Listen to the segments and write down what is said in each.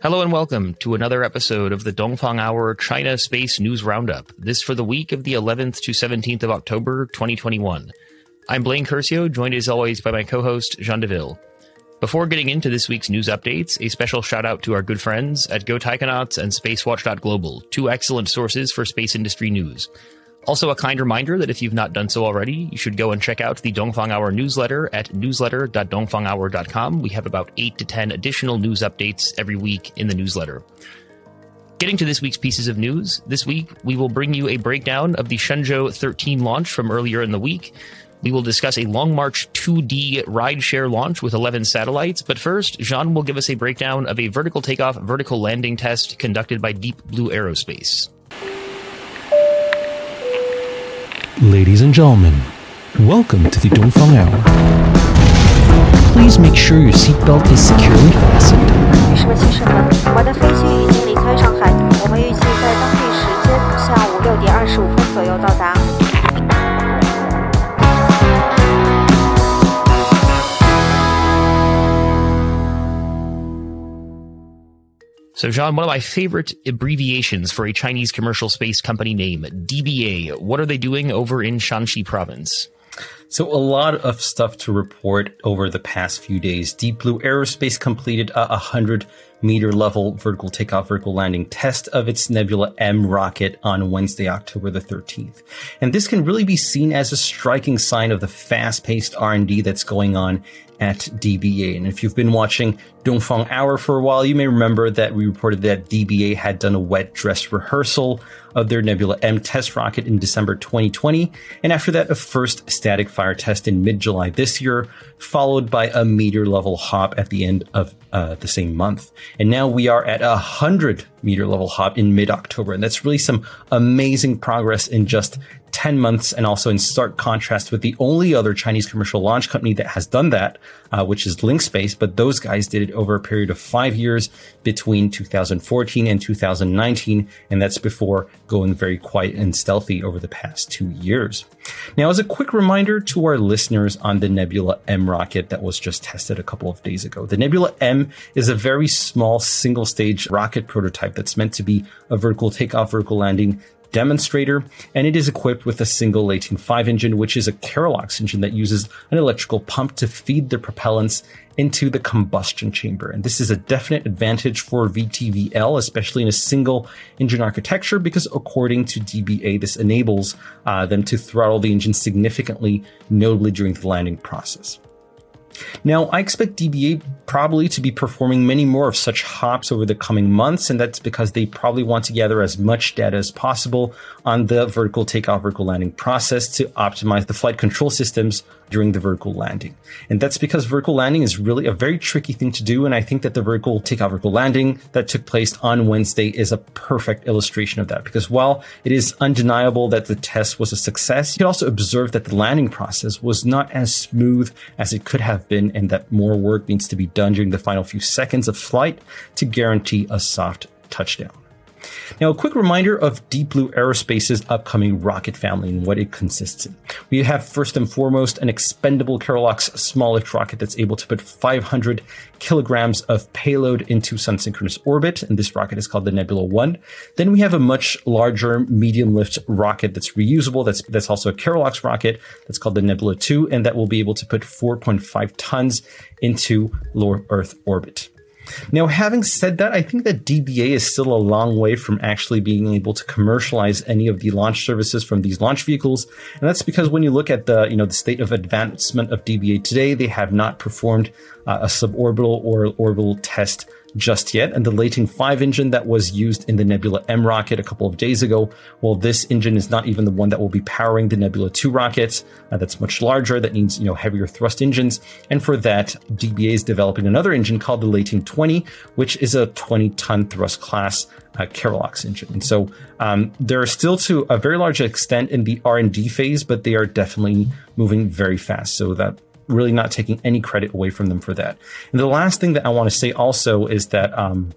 Hello and welcome to another episode of the Dongfang Hour China Space News Roundup. This for the week of the 11th to 17th of October 2021. I'm Blaine Curcio, joined as always by my co-host Jean Deville. Before getting into this week's news updates, a special shout out to our good friends at GoTaikonauts and SpaceWatch.global, two excellent sources for space industry news. Also, a kind reminder that if you've not done so already, you should go and check out the Dongfang Hour newsletter at newsletter.dongfanghour.com. We have about 8 to 10 additional news updates every week in the newsletter. Getting to this week's pieces of news, this week we will bring you a breakdown of the Shenzhou 13 launch from earlier in the week. We will discuss a Long March 2D rideshare launch with 11 satellites, but first, Jean will give us a breakdown of a vertical takeoff, vertical landing test conducted by Deep Blue Aerospace. Ladies and gentlemen, welcome to the Dongfang Hour. Please make sure your seatbelt is securely fastened. 女士们、先生们，我们的飞机已经离开上海，我们预计在当地时间下午六点二十五分 So, Jean, one of my favorite abbreviations for a Chinese commercial space company name, DBA. What are they doing over in Shaanxi province? So a lot of stuff to report over the past few days. Deep Blue Aerospace completed a 100 meter level vertical takeoff, vertical landing test of its Nebula M rocket on Wednesday, October the 13th. And this can really be seen as a striking sign of the fast-paced R&D that's going on at DBA. And if you've been watching Dongfang Hour for a while, you may remember that we reported that DBA had done a wet dress rehearsal of their Nebula M test rocket in December 2020. And after that, a first static fire test in mid-July this year, followed by a meter level hop at the end of uh, the same month. And now we are at a hundred meter level hop in mid-October. And that's really some amazing progress in just 10 months and also in stark contrast with the only other Chinese commercial launch company that has done that, uh, which is Linkspace. But those guys did it over a period of five years between 2014 and 2019. And that's before going very quiet and stealthy over the past two years. Now, as a quick reminder to our listeners on the Nebula M rocket that was just tested a couple of days ago, the Nebula M is a very small single stage rocket prototype that's meant to be a vertical takeoff, vertical landing demonstrator, and it is equipped with a single Leiting 5 engine, which is a Kerolox engine that uses an electrical pump to feed the propellants into the combustion chamber. And this is a definite advantage for VTVL, especially in a single engine architecture, because according to DBA, this enables uh, them to throttle the engine significantly, notably during the landing process. Now, I expect DBA probably to be performing many more of such hops over the coming months, and that's because they probably want to gather as much data as possible on the vertical takeoff, vertical landing process to optimize the flight control systems during the vertical landing. And that's because vertical landing is really a very tricky thing to do. And I think that the vertical takeoff, vertical landing that took place on Wednesday is a perfect illustration of that. Because while it is undeniable that the test was a success, you can also observe that the landing process was not as smooth as it could have been and that more work needs to be done during the final few seconds of flight to guarantee a soft touchdown. Now, a quick reminder of Deep Blue Aerospace's upcoming rocket family and what it consists in. We have first and foremost an expendable Kerolox small lift rocket that's able to put 500 kilograms of payload into sun synchronous orbit, and this rocket is called the Nebula 1. Then we have a much larger medium lift rocket that's reusable, that's, that's also a Kerolox rocket, that's called the Nebula 2, and that will be able to put 4.5 tons into low Earth orbit. Now, having said that, I think that DBA is still a long way from actually being able to commercialize any of the launch services from these launch vehicles. And that's because when you look at the, you know, the state of advancement of DBA today, they have not performed uh, a suborbital or orbital test just yet. And the Leiting 5 engine that was used in the Nebula M rocket a couple of days ago, well, this engine is not even the one that will be powering the Nebula 2 rockets. Uh, that's much larger. That needs, you know, heavier thrust engines. And for that, DBA is developing another engine called the Leiting 20, which is a 20 ton thrust class uh, Kerolox engine. And so um, they're still to a very large extent in the R&D phase, but they are definitely moving very fast. So that really not taking any credit away from them for that. And the last thing that I want to say also is that um,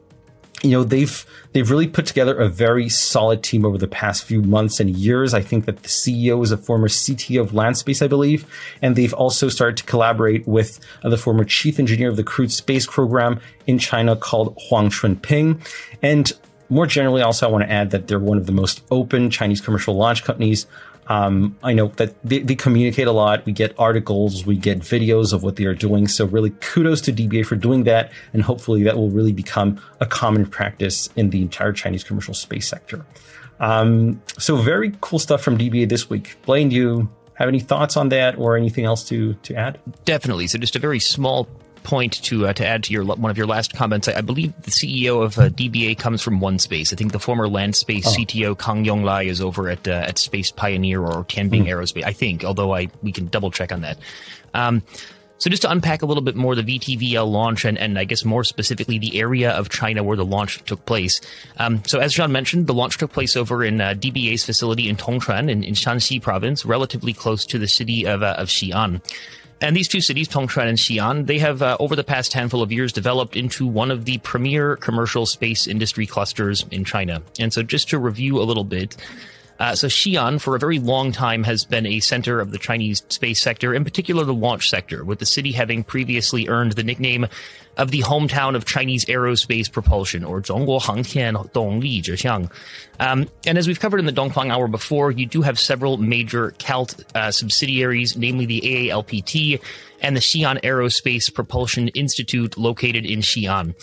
you know they've they've really put together a very solid team over the past few months and years. I think that the CEO is a former CTO of Landspace, I believe, and they've also started to collaborate with the former chief engineer of the crewed space program in China called Huang Chunping. And more generally, also I want to add that they're one of the most open Chinese commercial launch companies. Um, I know that they, they, communicate a lot. We get articles, we get videos of what they are doing. So really kudos to DBA for doing that. And hopefully that will really become a common practice in the entire Chinese commercial space sector. Um, so very cool stuff from DBA this week. Blaine, you have any thoughts on that or anything else to, to add? Definitely. So just a very small point to uh, to add to your one of your last comments. I, I believe the CEO of uh, DBA comes from OneSpace. I think the former Landspace oh. CTO Kang Yonglai is over at uh, at Space Pioneer or Tianbing mm. Aerospace. I think, although I we can double check on that. Um, so just to unpack a little bit more the VTVL launch and, and I guess more specifically the area of China where the launch took place. Um, so as John mentioned, the launch took place over in uh, DBA's facility in Tongchuan in, in Shaanxi province, relatively close to the city of, uh, of Xi'an. And these two cities, Tongchuan and Xi'an, they have, uh, over the past handful of years, developed into one of the premier commercial space industry clusters in China. And so, just to review a little bit, uh, so Xi'an, for a very long time, has been a center of the Chinese space sector, in particular the launch sector, with the city having previously earned the nickname of the hometown of Chinese aerospace propulsion, or Zhongguo Hangtian Dongli Zhexiang. Um, and as we've covered in the Dongfang Hour before, you do have several major CALT uh, subsidiaries, namely the AALPT and the Xi'an Aerospace Propulsion Institute, located in Xi'an.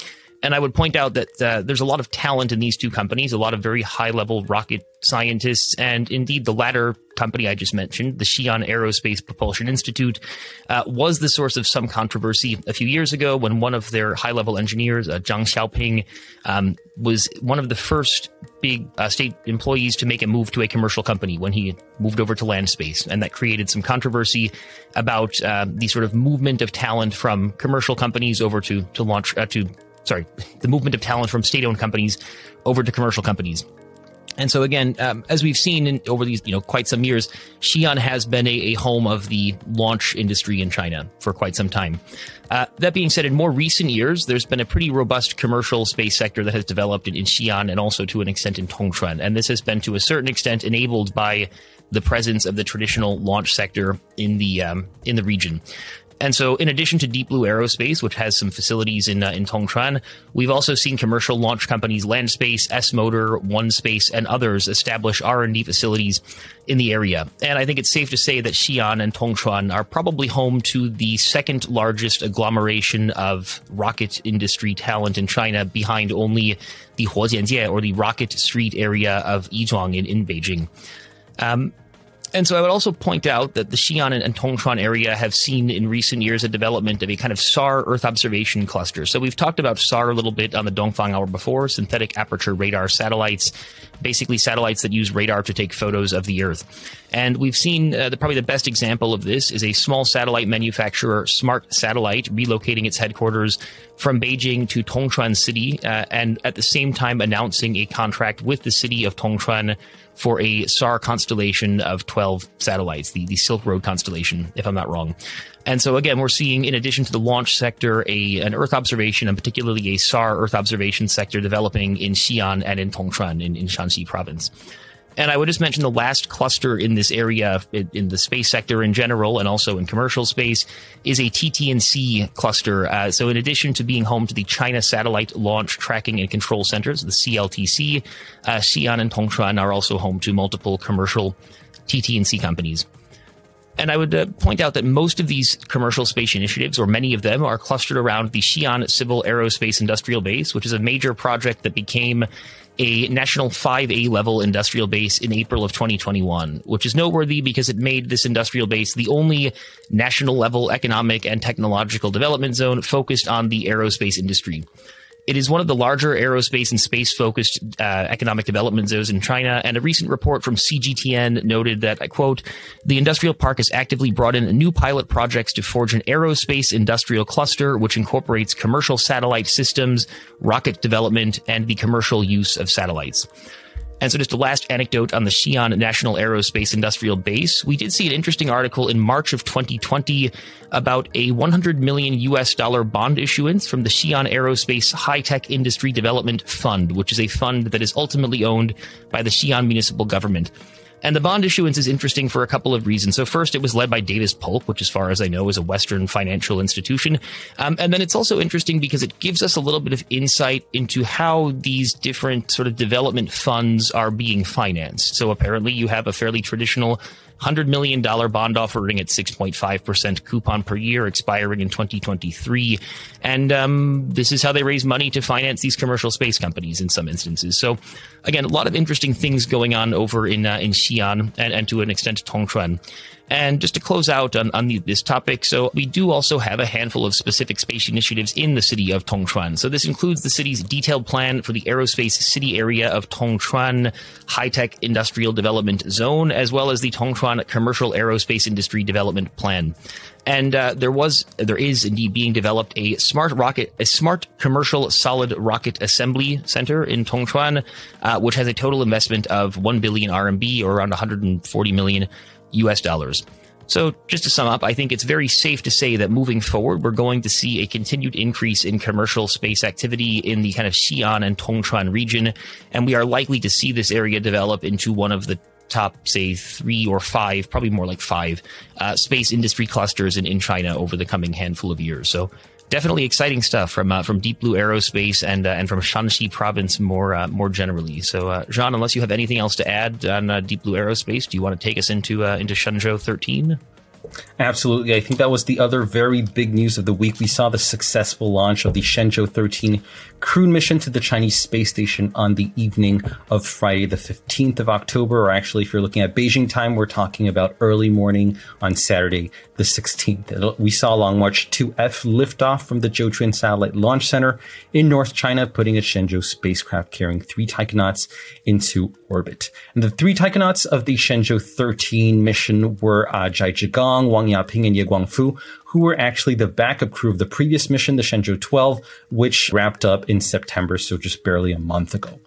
And I would point out that uh, there's a lot of talent in these two companies, a lot of very high level rocket scientists, and indeed the latter company I just mentioned, the Xi'an Aerospace Propulsion Institute, uh, was the source of some controversy a few years ago when one of their high level engineers, uh, Zhang Xiaoping, um, was one of the first big uh, state employees to make a move to a commercial company when he moved over to Landspace. And that created some controversy about uh, the sort of movement of talent from commercial companies over to, to launch, uh, to sorry, the movement of talent from state-owned companies over to commercial companies. And so again, um, as we've seen in, over these, you know, quite some years, Xi'an has been a, a home of the launch industry in China for quite some time. Uh, that being said, in more recent years, there's been a pretty robust commercial space sector that has developed in, in Xi'an and also to an extent in Tongchuan. And this has been to a certain extent enabled by the presence of the traditional launch sector in the um, in the region. And so, in addition to Deep Blue Aerospace, which has some facilities in uh, in Tongchuan, we've also seen commercial launch companies Landspace, S Motor, OneSpace, and others establish R and D facilities in the area. And I think it's safe to say that Xi'an and Tongchuan are probably home to the second largest agglomeration of rocket industry talent in China, behind only the Huojianjie or the Rocket Street area of Yizhuang in, in Beijing. Um, and so I would also point out that the Xi'an and, Tongchuan area have seen in recent years a development of a kind of SAR Earth observation cluster. So we've talked about SAR a little bit on the Dongfang Hour before, synthetic aperture radar satellites, basically satellites that use radar to take photos of the Earth. And we've seen uh, the, probably the best example of this is a small satellite manufacturer, Smart Satellite, relocating its headquarters from Beijing to Tongchuan City, uh, and at the same time announcing a contract with the city of Tongchuan for a SAR constellation of 12 satellites, the, the Silk Road constellation, if I'm not wrong. And so again, we're seeing, in addition to the launch sector, a an Earth observation and particularly a SAR Earth observation sector developing in Xi'an and in Tongchuan in, in Shaanxi province. And I would just mention the last cluster in this area, in, the space sector in general, and also in commercial space, is a TT&C cluster. Uh, so in addition to being home to the China Satellite Launch Tracking and Control Centers, the CLTC, uh, Xi'an and Tongchuan are also home to multiple commercial TT&C companies. And I would uh, point out that most of these commercial space initiatives, or many of them, are clustered around the Xi'an Civil Aerospace Industrial Base, which is a major project that became a national 5A level industrial base in April of 2021, which is noteworthy because it made this industrial base the only national level economic and technological development zone focused on the aerospace industry. It is one of the larger aerospace and space focused uh, economic development zones in China. And a recent report from CGTN noted that, I quote, the industrial park has actively brought in new pilot projects to forge an aerospace industrial cluster, which incorporates commercial satellite systems, rocket development, and the commercial use of satellites. And so just a last anecdote on the Xi'an National Aerospace Industrial Base. We did see an interesting article in March of 2020 about a 100 million US dollar bond issuance from the Xi'an Aerospace High Tech Industry Development Fund, which is a fund that is ultimately owned by the Xi'an municipal government. And the bond issuance is interesting for a couple of reasons. So first, it was led by Davis Polk, which as far as I know is a Western financial institution. Um, and then it's also interesting because it gives us a little bit of insight into how these different sort of development funds are being financed. So apparently you have a fairly traditional $100 million bond offering at 6.5% coupon per year expiring in 2023. And um, this is how they raise money to finance these commercial space companies in some instances. So, again, a lot of interesting things going on over in, uh, in Xi'an and, and to an extent Tongchuan. And just to close out on, on the, this topic, so we do also have a handful of specific space initiatives in the city of Tongchuan. So this includes the city's detailed plan for the aerospace city area of Tongchuan High Tech Industrial Development Zone, as well as the Tongchuan Commercial Aerospace Industry Development Plan. And uh, there was, there is indeed being developed a smart rocket, a smart commercial solid rocket assembly center in Tongchuan, uh, which has a total investment of 1 billion RMB or around 140 million US dollars. So, just to sum up, I think it's very safe to say that moving forward, we're going to see a continued increase in commercial space activity in the kind of Xi'an and Tongchuan region, and we are likely to see this area develop into one of the top, say, three or five, probably more like five, uh, space industry clusters in, in China over the coming handful of years. So, definitely exciting stuff from uh, from Deep Blue Aerospace and uh, and from Shaanxi Province more uh, more generally. So, uh, Jean, unless you have anything else to add on uh, Deep Blue Aerospace, do you want to take us into uh, into Shenzhou 13? Absolutely. I think that was the other very big news of the week. We saw the successful launch of the Shenzhou 13 crew mission to the Chinese space station on the evening of Friday, the 15th of October. Or actually, if you're looking at Beijing time, we're talking about early morning on Saturday, the 16th. We saw Long March 2F liftoff from the Jiuquan Satellite Launch Center in North China, putting a Shenzhou spacecraft carrying three taikonauts into orbit. And the three taikonauts of the Shenzhou 13 mission were uh, Zhai Zhigang, Wang Yaping, and Ye Guangfu, who were actually the backup crew of the previous mission, the Shenzhou 12, which wrapped up in September, so just barely a month ago.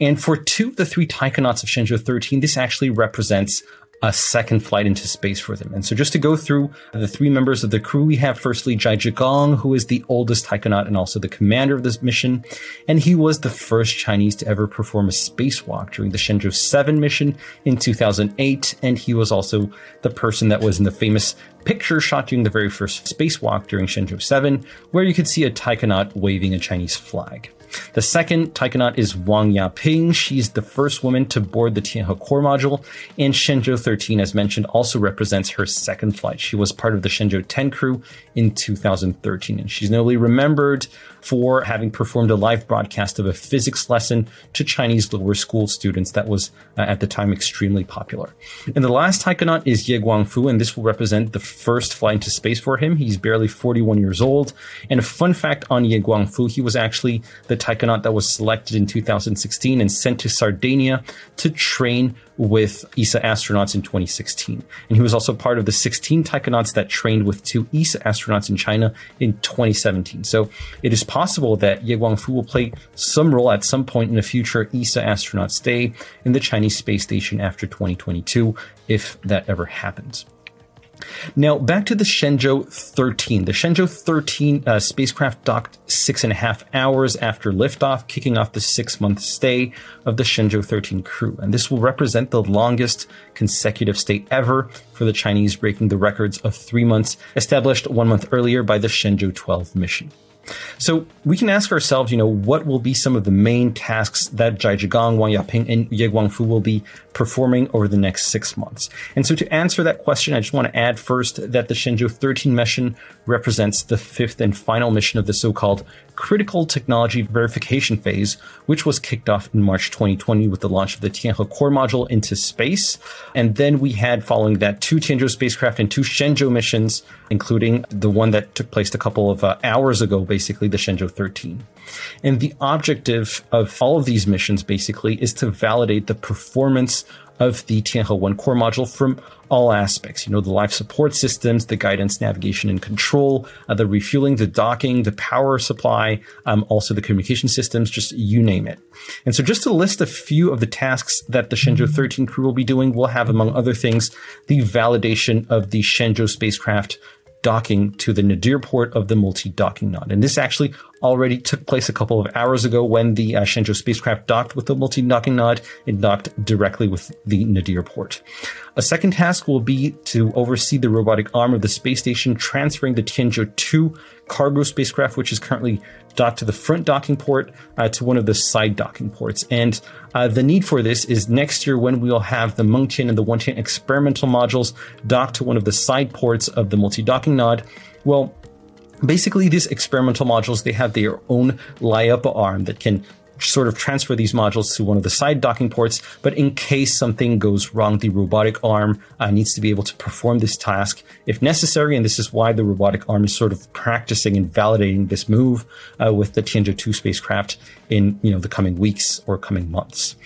And for two of the three taikonauts of Shenzhou 13, this actually represents a second flight into space for them. And so just to go through the three members of the crew, we have firstly Zhai Zhigang, who is the oldest taikonaut and also the commander of this mission. And he was the first Chinese to ever perform a spacewalk during the Shenzhou 7 mission in 2008. And he was also the person that was in the famous picture shot during the very first spacewalk during Shenzhou 7, where you could see a taikonaut waving a Chinese flag. The second taikonaut is Wang Yaping. She's the first woman to board the Tianhe core module, and Shenzhou 13, as mentioned, also represents her second flight. She was part of the Shenzhou 10 crew in 2013, and she's notably remembered for having performed a live broadcast of a physics lesson to Chinese lower school students that was uh, at the time extremely popular. And the last taikonaut is Ye Guangfu, and this will represent the first flight into space for him. He's barely 41 years old. And a fun fact on Ye Guangfu, he was actually the taikonaut that was selected in 2016 and sent to Sardinia to train with ESA astronauts in 2016. And he was also part of the 16 taikonauts that trained with two ESA astronauts in China in 2017. So it is possible that Ye Guangfu will play some role at some point in a future ESA astronaut stay in the Chinese space station after 2022, if that ever happens. Now, back to the Shenzhou 13. The Shenzhou 13 uh, spacecraft docked six and a half hours after liftoff, kicking off the six month stay of the Shenzhou 13 crew. And this will represent the longest consecutive stay ever for the Chinese, breaking the records of three months established one month earlier by the Shenzhou 12 mission. So we can ask ourselves, you know, what will be some of the main tasks that Zhai Zhigang, Wang Yaping, and Ye Guangfu will be performing over the next six months? And so to answer that question, I just want to add first that the Shenzhou 13 mission represents the fifth and final mission of the so-called critical technology verification phase, which was kicked off in March 2020 with the launch of the Tianhe core module into space. And then we had following that two Tianzhou spacecraft and two Shenzhou missions, including the one that took place a couple of uh, hours ago, basically the Shenzhou 13. And the objective of all of these missions basically is to validate the performance of the Tianhe 1 core module from all aspects. You know, the life support systems, the guidance, navigation, and control, uh, the refueling, the docking, the power supply, um, also the communication systems, just you name it. And so just to list a few of the tasks that the Shenzhou 13 crew will be doing, we'll have, among other things, the validation of the Shenzhou spacecraft docking to the nadir port of the multi-docking nod. And this actually already took place a couple of hours ago when the uh, Shenzhou spacecraft docked with the multi-docking nod. It docked directly with the nadir port. A second task will be to oversee the robotic arm of the space station, transferring the Tianzhou 2 cargo spacecraft, which is currently docked to the front docking port uh, to one of the side docking ports. And uh, the need for this is next year when we'll have the Mengtian and the Wentian experimental modules docked to one of the side ports of the multi-docking nod. Well, basically these experimental modules, they have their own Lyappa arm that can sort of transfer these modules to one of the side docking ports. But in case something goes wrong, the robotic arm uh, needs to be able to perform this task if necessary. And this is why the robotic arm is sort of practicing and validating this move uh, with the Tianzhou 2 spacecraft in you know the coming weeks or coming months.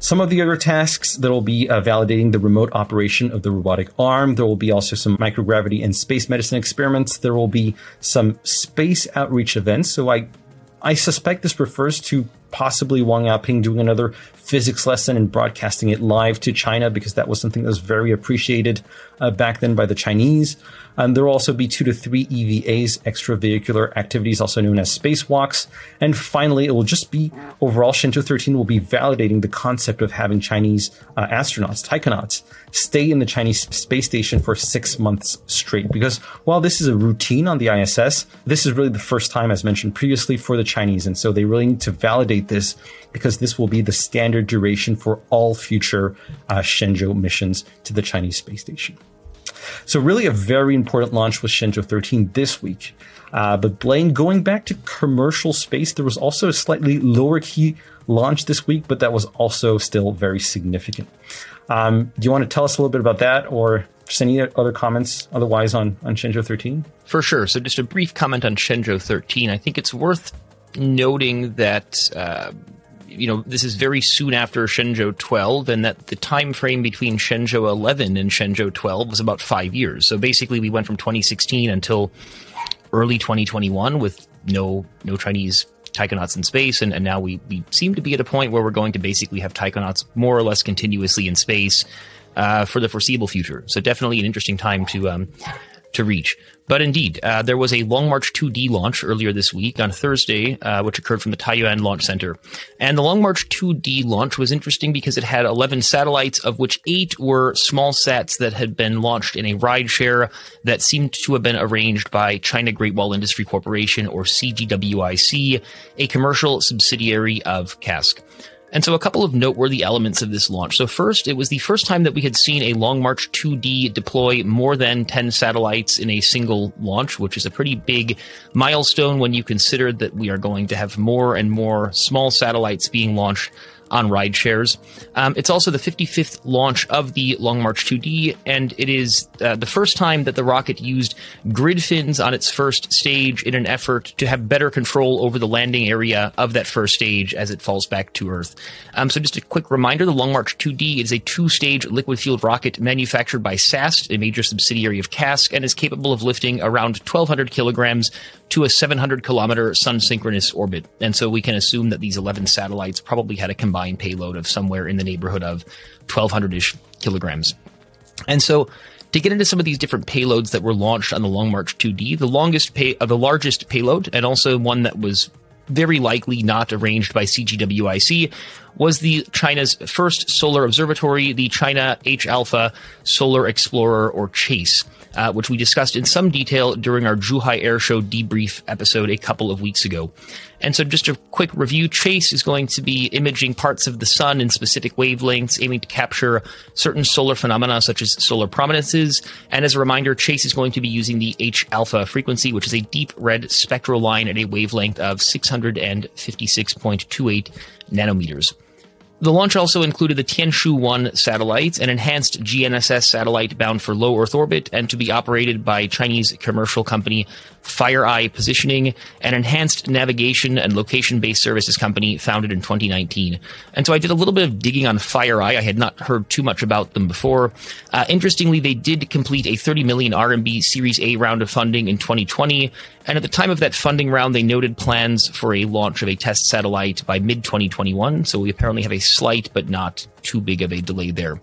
Some of the other tasks that will be uh, validating the remote operation of the robotic arm. There will be also some microgravity and space medicine experiments. There will be some space outreach events. So I I suspect this refers to possibly Wang Yaping doing another physics lesson and broadcasting it live to China because that was something that was very appreciated uh, back then by the Chinese. And there will also be two to three EVAs, extravehicular activities, also known as spacewalks. And finally, it will just be overall Shenzhou 13 will be validating the concept of having Chinese uh, astronauts, taikonauts, stay in the Chinese space station for six months straight. Because while this is a routine on the ISS, this is really the first time, as mentioned previously, for the Chinese. And so they really need to validate this because this will be the standard duration for all future uh, Shenzhou missions to the Chinese space station. So really a very important launch was Shenzhou 13 this week. Uh, but Blaine, going back to commercial space, there was also a slightly lower key launch this week, but that was also still very significant. Um, do you want to tell us a little bit about that or just any other comments otherwise on, on Shenzhou 13? For sure. So just a brief comment on Shenzhou 13. I think it's worth noting that uh, you know, this is very soon after Shenzhou 12, and that the time frame between Shenzhou 11 and Shenzhou 12 was about five years. So basically, we went from 2016 until early 2021 with no no Chinese taikonauts in space, and, and now we, we seem to be at a point where we're going to basically have taikonauts more or less continuously in space uh, for the foreseeable future. So definitely an interesting time to um, to reach. But indeed, uh, there was a Long March 2D launch earlier this week on Thursday, uh, which occurred from the Taiyuan Launch Center. And the Long March 2D launch was interesting because it had 11 satellites, of which eight were small sats that had been launched in a ride share that seemed to have been arranged by China Great Wall Industry Corporation, or CGWIC, a commercial subsidiary of CASC. And so a couple of noteworthy elements of this launch. So first, it was the first time that we had seen a Long March 2D deploy more than 10 satellites in a single launch, which is a pretty big milestone when you consider that we are going to have more and more small satellites being launched on ride shares. Um, it's also the 55th launch of the Long March 2D, and it is uh, the first time that the rocket used grid fins on its first stage in an effort to have better control over the landing area of that first stage as it falls back to Earth. Um, so, just a quick reminder the Long March 2D is a two stage liquid fueled rocket manufactured by SAST, a major subsidiary of CASC, and is capable of lifting around 1,200 kilograms to a 700 kilometer sun synchronous orbit. And so we can assume that these 11 satellites probably had a combined payload of somewhere in the neighborhood of 1200 ish kilograms. And so to get into some of these different payloads that were launched on the Long March 2D, the longest pay, uh, the largest payload, and also one that was very likely not arranged by CGWIC, was the China's first solar observatory, the China H Alpha Solar Explorer or CHASE uh, which we discussed in some detail during our Zhuhai Air Show debrief episode a couple of weeks ago. And so, just a quick review Chase is going to be imaging parts of the sun in specific wavelengths, aiming to capture certain solar phenomena such as solar prominences. And as a reminder, Chase is going to be using the H alpha frequency, which is a deep red spectral line at a wavelength of 656.28 nanometers. The launch also included the Tianshu 1 satellite, an enhanced GNSS satellite bound for low Earth orbit and to be operated by Chinese commercial company FireEye Positioning, an enhanced navigation and location based services company founded in 2019. And so I did a little bit of digging on FireEye. I had not heard too much about them before. Uh, interestingly, they did complete a 30 million RMB Series A round of funding in 2020. And at the time of that funding round, they noted plans for a launch of a test satellite by mid 2021. So we apparently have a slight but not too big of a delay there.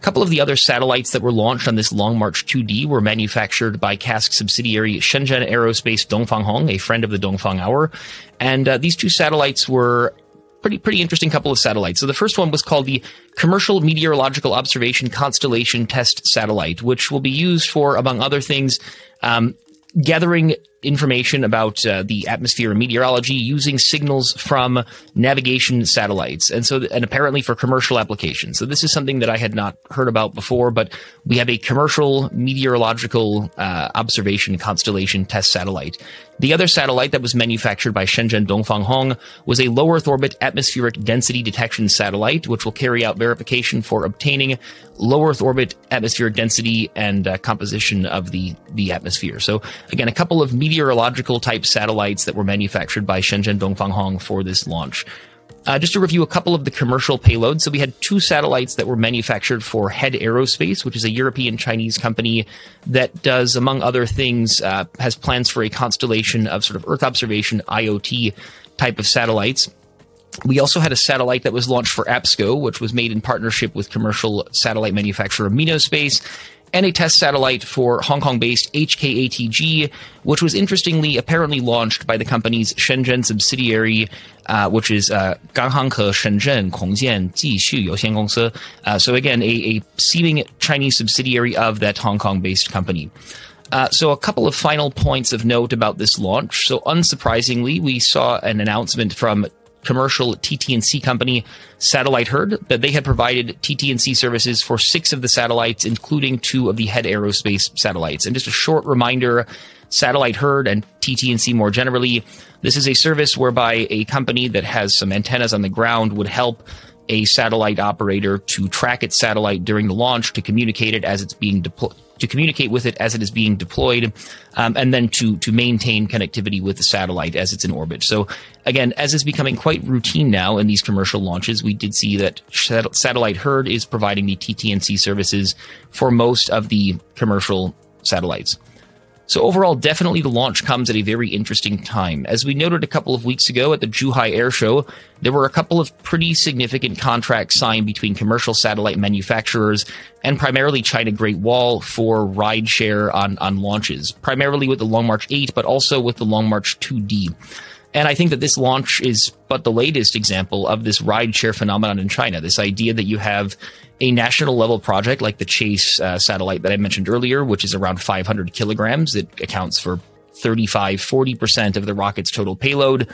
A couple of the other satellites that were launched on this Long March 2D were manufactured by CASC subsidiary Shenzhen Aerospace Dongfang Hong, a friend of the Dongfang Hour. And uh, these two satellites were pretty pretty interesting couple of satellites. So the first one was called the Commercial Meteorological Observation Constellation Test Satellite, which will be used for, among other things, um, gathering information about uh, the atmosphere and meteorology using signals from navigation satellites. And so and apparently for commercial applications. So this is something that i had not heard about before but we have a commercial meteorological uh, observation constellation test satellite. The other satellite that was manufactured by Shenzhen Dongfang Hong was a low Earth orbit atmospheric density detection satellite, which will carry out verification for obtaining low Earth orbit atmospheric density and uh, composition of the, the atmosphere. So again, a couple of meteorological type satellites that were manufactured by Shenzhen Dongfang Hong for this launch. Uh, just to review a couple of the commercial payloads. So we had two satellites that were manufactured for Head Aerospace, which is a European Chinese company that does, among other things, uh, has plans for a constellation of sort of Earth observation IoT type of satellites. We also had a satellite that was launched for APSCO, which was made in partnership with commercial satellite manufacturer Minospace and a test satellite for Hong Kong based HKATG, which was interestingly apparently launched by the company's Shenzhen subsidiary, uh, which is uh, Ganghangke Shenzhen Kongjian Jixu Youxian. Uh, so again, a, a, seeming Chinese subsidiary of that Hong Kong based company. Uh, so a couple of final points of note about this launch. So unsurprisingly, we saw an announcement from commercial TT&C company, Satellite Herd, that they had provided TT&C services for six of the satellites, including two of the head aerospace satellites. And just a short reminder, Satellite Herd and TT&C more generally, this is a service whereby a company that has some antennas on the ground would help a satellite operator to track its satellite during the launch to communicate it as it's being deployed to communicate with it as it is being deployed, um, and then to to maintain connectivity with the satellite as it's in orbit. So again, as is becoming quite routine now in these commercial launches, we did see that Satellite Herd is providing the TT&C services for most of the commercial satellites. So overall, definitely the launch comes at a very interesting time. As we noted a couple of weeks ago at the Zhuhai Air Show, there were a couple of pretty significant contracts signed between commercial satellite manufacturers and primarily China Great Wall for rideshare on, on launches, primarily with the Long March 8, but also with the Long March 2D. And I think that this launch is but the latest example of this rideshare phenomenon in China. This idea that you have a national level project like the Chase uh, satellite that I mentioned earlier, which is around 500 kilograms. It accounts for 35, 40% of the rocket's total payload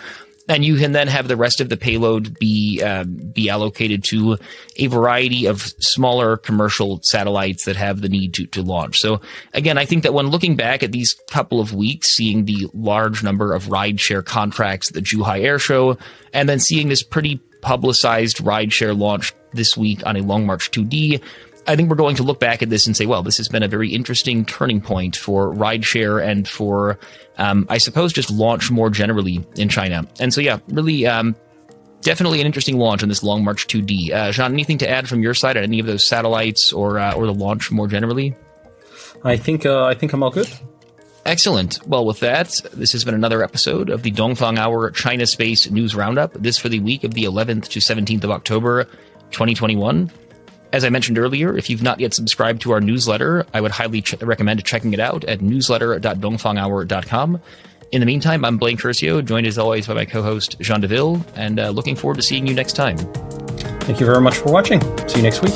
and you can then have the rest of the payload be uh, be allocated to a variety of smaller commercial satellites that have the need to to launch. So again, I think that when looking back at these couple of weeks, seeing the large number of rideshare contracts at the Zhuhai Air Show, and then seeing this pretty publicized rideshare launch this week on a Long March 2D, I think we're going to look back at this and say, well, this has been a very interesting turning point for rideshare and for, um, I suppose, just launch more generally in China. And so, yeah, really, um, definitely an interesting launch on this Long March 2D. Uh, Jean, anything to add from your side on any of those satellites or uh, or the launch more generally? I think uh, I think I'm all good. Excellent. Well, with that, this has been another episode of the Dongfang Hour China Space News Roundup. This for the week of the 11th to 17th of October, 2021. As I mentioned earlier, if you've not yet subscribed to our newsletter, I would highly ch- recommend checking it out at newsletter.dongfanghour.com. In the meantime, I'm Blaine Curcio, joined as always by my co host, Jean Deville, and uh, looking forward to seeing you next time. Thank you very much for watching. See you next week.